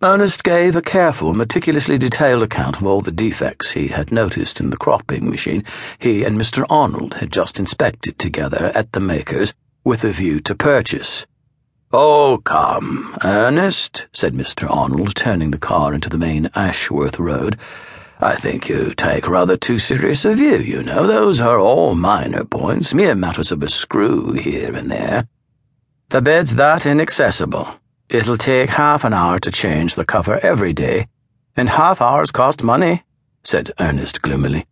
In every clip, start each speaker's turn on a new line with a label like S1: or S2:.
S1: Ernest gave a careful, meticulously detailed account of all the defects he had noticed in the cropping machine he and Mr. Arnold had just inspected together at the maker's with a view to purchase. Oh, come, Ernest, said Mr. Arnold, turning the car into the main Ashworth Road. I think you take rather too serious a view, you know. Those are all minor points, mere matters of a screw here and there. The bed's that inaccessible. It'll take half an hour to change the cover every day, and half hours cost money, said Ernest gloomily.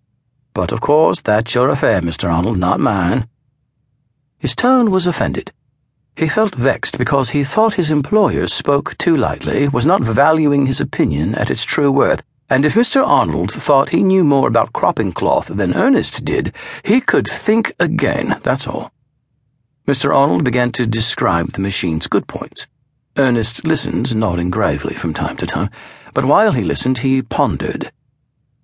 S1: But of course, that's your affair, Mr. Arnold, not mine. His tone was offended. He felt vexed because he thought his employer spoke too lightly, was not valuing his opinion at its true worth, and if Mr. Arnold thought he knew more about cropping cloth than Ernest did, he could think again, that's all. Mr. Arnold began to describe the machine's good points. Ernest listened, nodding gravely from time to time, but while he listened, he pondered.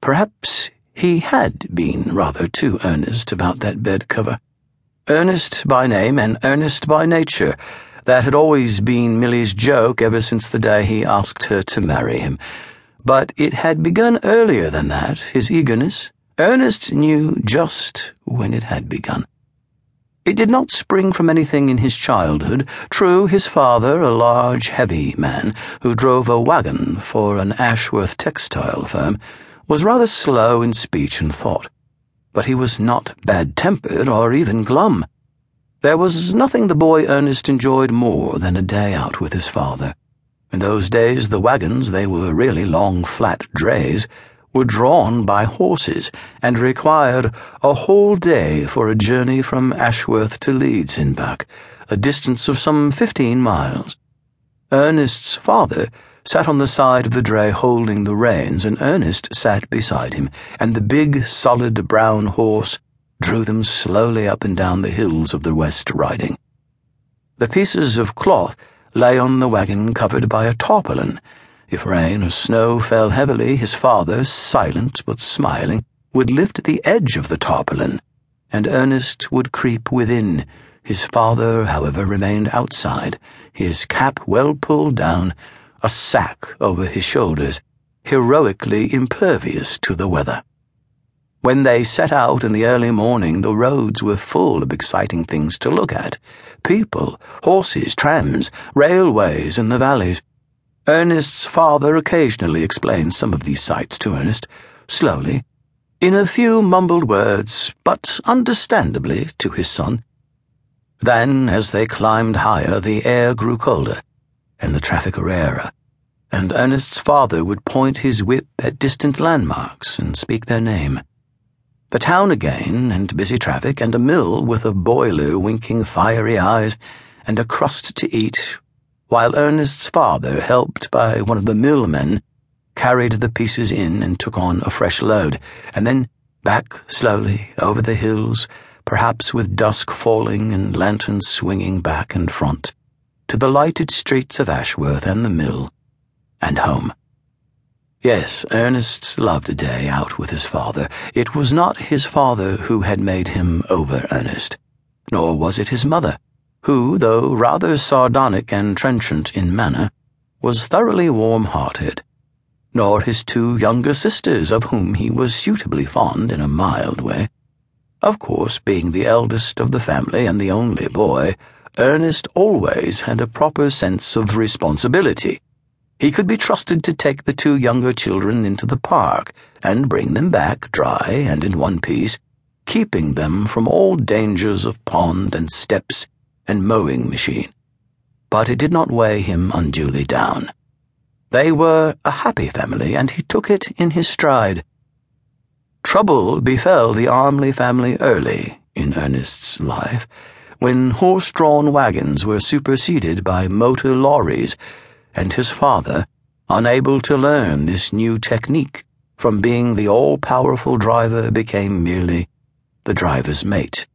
S1: Perhaps he had been rather too earnest about that bed cover. Earnest by name and earnest by nature. That had always been Millie's joke ever since the day he asked her to marry him. But it had begun earlier than that, his eagerness. Ernest knew just when it had begun. It did not spring from anything in his childhood. True, his father, a large, heavy man who drove a wagon for an Ashworth textile firm, was rather slow in speech and thought. But he was not bad tempered or even glum. There was nothing the boy Ernest enjoyed more than a day out with his father. In those days, the wagons, they were really long, flat drays, were drawn by horses and required a whole day for a journey from Ashworth to Leeds and back, a distance of some fifteen miles. Ernest's father sat on the side of the dray holding the reins, and Ernest sat beside him, and the big, solid brown horse drew them slowly up and down the hills of the West Riding. The pieces of cloth lay on the wagon covered by a tarpaulin if rain or snow fell heavily, his father, silent but smiling, would lift the edge of the tarpaulin, and Ernest would creep within. His father, however, remained outside, his cap well pulled down, a sack over his shoulders, heroically impervious to the weather. When they set out in the early morning, the roads were full of exciting things to look at people, horses, trams, railways in the valleys. Ernest's father occasionally explained some of these sights to Ernest, slowly, in a few mumbled words, but understandably to his son. Then, as they climbed higher, the air grew colder, and the traffic rarer, and Ernest's father would point his whip at distant landmarks and speak their name. The town again, and busy traffic, and a mill with a boiler winking fiery eyes, and a crust to eat while Ernest's father, helped by one of the millmen, carried the pieces in and took on a fresh load, and then back slowly over the hills, perhaps with dusk falling and lanterns swinging back and front, to the lighted streets of Ashworth and the mill, and home. Yes, Ernest loved a day out with his father. It was not his father who had made him over earnest, nor was it his mother who, though rather sardonic and trenchant in manner, was thoroughly warm hearted, nor his two younger sisters, of whom he was suitably fond in a mild way. Of course, being the eldest of the family and the only boy, Ernest always had a proper sense of responsibility. He could be trusted to take the two younger children into the park and bring them back dry and in one piece, keeping them from all dangers of pond and steps and mowing machine, but it did not weigh him unduly down. They were a happy family, and he took it in his stride. Trouble befell the Armley family early in Ernest's life, when horse drawn wagons were superseded by motor lorries, and his father, unable to learn this new technique from being the all powerful driver, became merely the driver's mate.